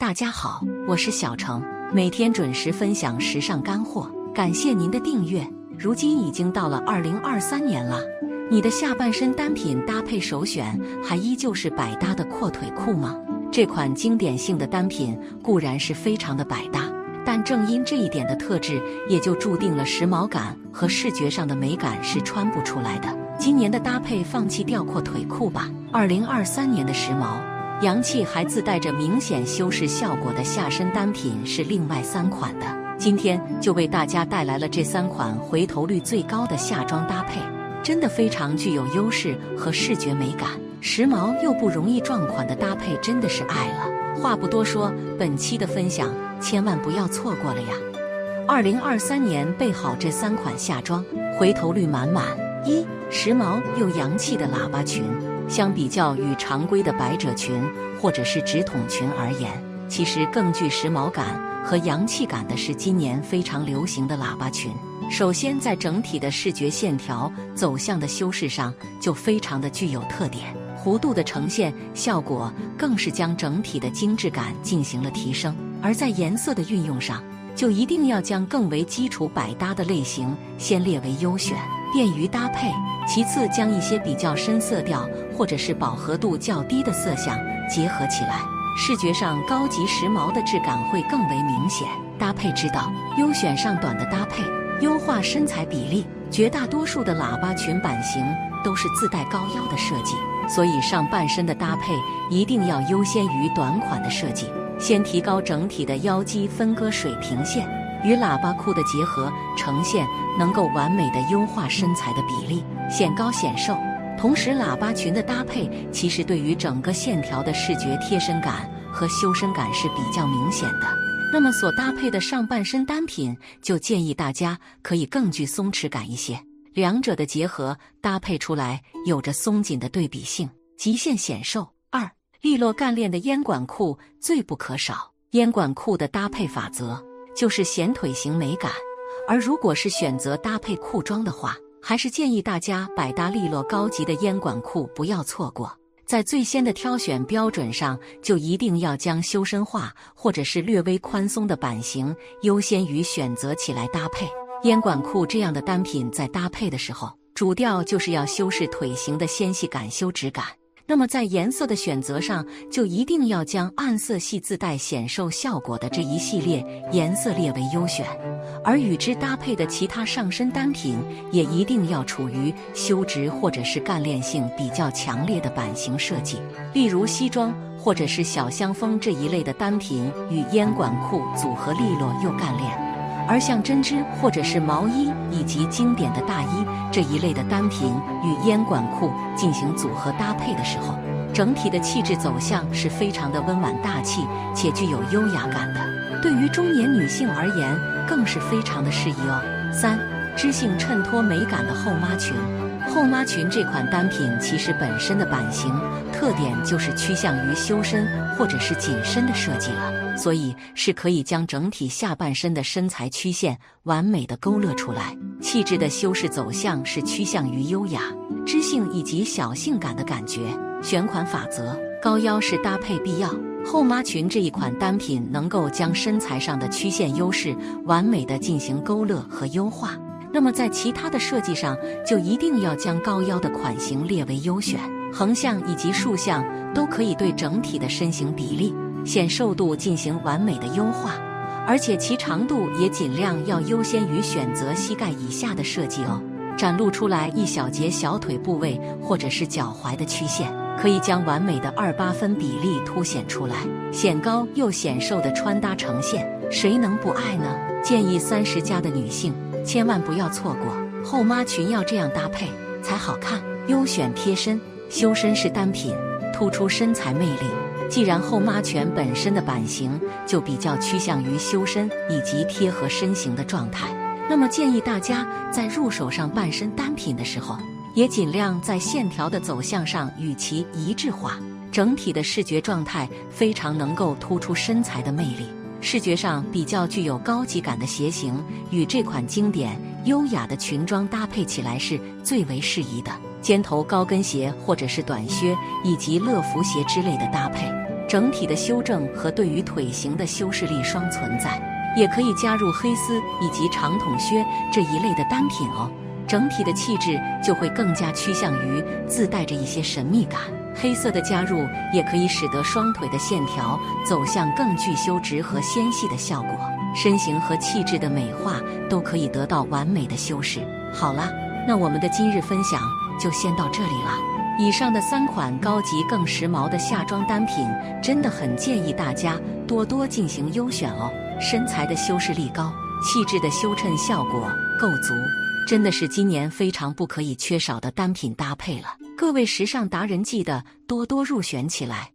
大家好，我是小程，每天准时分享时尚干货，感谢您的订阅。如今已经到了二零二三年了，你的下半身单品搭配首选还依旧是百搭的阔腿裤吗？这款经典性的单品固然是非常的百搭，但正因这一点的特质，也就注定了时髦感和视觉上的美感是穿不出来的。今年的搭配，放弃吊阔腿裤吧。二零二三年的时髦。洋气还自带着明显修饰效果的下身单品是另外三款的，今天就为大家带来了这三款回头率最高的夏装搭配，真的非常具有优势和视觉美感，时髦又不容易撞款的搭配真的是爱了。话不多说，本期的分享千万不要错过了呀！二零二三年备好这三款夏装，回头率满满。一、时髦又洋气的喇叭裙。相比较于常规的百褶裙或者是直筒裙而言，其实更具时髦感和洋气感的是今年非常流行的喇叭裙。首先，在整体的视觉线条走向的修饰上就非常的具有特点，弧度的呈现效果更是将整体的精致感进行了提升。而在颜色的运用上，就一定要将更为基础百搭的类型先列为优选。便于搭配。其次，将一些比较深色调或者是饱和度较低的色相结合起来，视觉上高级时髦的质感会更为明显。搭配之道：优选上短的搭配，优化身材比例。绝大多数的喇叭裙版型都是自带高腰的设计，所以上半身的搭配一定要优先于短款的设计，先提高整体的腰肌分割水平线。与喇叭裤的结合呈现，能够完美的优化身材的比例，显高显瘦。同时，喇叭裙的搭配其实对于整个线条的视觉贴身感和修身感是比较明显的。那么，所搭配的上半身单品，就建议大家可以更具松弛感一些。两者的结合搭配出来，有着松紧的对比性，极限显瘦。二，利落干练的烟管裤最不可少。烟管裤的搭配法则。就是显腿型美感，而如果是选择搭配裤装的话，还是建议大家百搭利落、高级的烟管裤不要错过。在最先的挑选标准上，就一定要将修身化或者是略微宽松的版型优先于选择起来搭配。烟管裤这样的单品在搭配的时候，主调就是要修饰腿型的纤细感、修直感。那么在颜色的选择上，就一定要将暗色系自带显瘦效果的这一系列颜色列为优选，而与之搭配的其他上身单品也一定要处于修直或者是干练性比较强烈的版型设计，例如西装或者是小香风这一类的单品与烟管裤组合利落又干练。而像针织或者是毛衣以及经典的大衣这一类的单品与烟管裤进行组合搭配的时候，整体的气质走向是非常的温婉大气且具有优雅感的。对于中年女性而言，更是非常的适宜哦。三，知性衬托美感的后妈裙。后妈裙这款单品其实本身的版型特点就是趋向于修身或者是紧身的设计了，所以是可以将整体下半身的身材曲线完美的勾勒出来。气质的修饰走向是趋向于优雅、知性以及小性感的感觉。选款法则：高腰是搭配必要。后妈裙这一款单品能够将身材上的曲线优势完美的进行勾勒和优化。那么在其他的设计上，就一定要将高腰的款型列为优选，横向以及竖向都可以对整体的身形比例、显瘦度进行完美的优化，而且其长度也尽量要优先于选择膝盖以下的设计哦，展露出来一小节小腿部位或者是脚踝的曲线，可以将完美的二八分比例凸显出来，显高又显瘦的穿搭呈现，谁能不爱呢？建议三十加的女性。千万不要错过后妈裙，要这样搭配才好看。优选贴身，修身是单品，突出身材魅力。既然后妈裙本身的版型就比较趋向于修身以及贴合身形的状态，那么建议大家在入手上半身单品的时候，也尽量在线条的走向上与其一致化，整体的视觉状态非常能够突出身材的魅力。视觉上比较具有高级感的鞋型，与这款经典优雅的裙装搭配起来是最为适宜的。尖头高跟鞋或者是短靴以及乐福鞋之类的搭配，整体的修正和对于腿型的修饰力双存在。也可以加入黑丝以及长筒靴这一类的单品哦，整体的气质就会更加趋向于自带着一些神秘感。黑色的加入也可以使得双腿的线条走向更具修直和纤细的效果，身形和气质的美化都可以得到完美的修饰。好了，那我们的今日分享就先到这里了。以上的三款高级更时髦的夏装单品，真的很建议大家多多进行优选哦。身材的修饰力高，气质的修衬效果够足，真的是今年非常不可以缺少的单品搭配了。各位时尚达人，记得多多入选起来。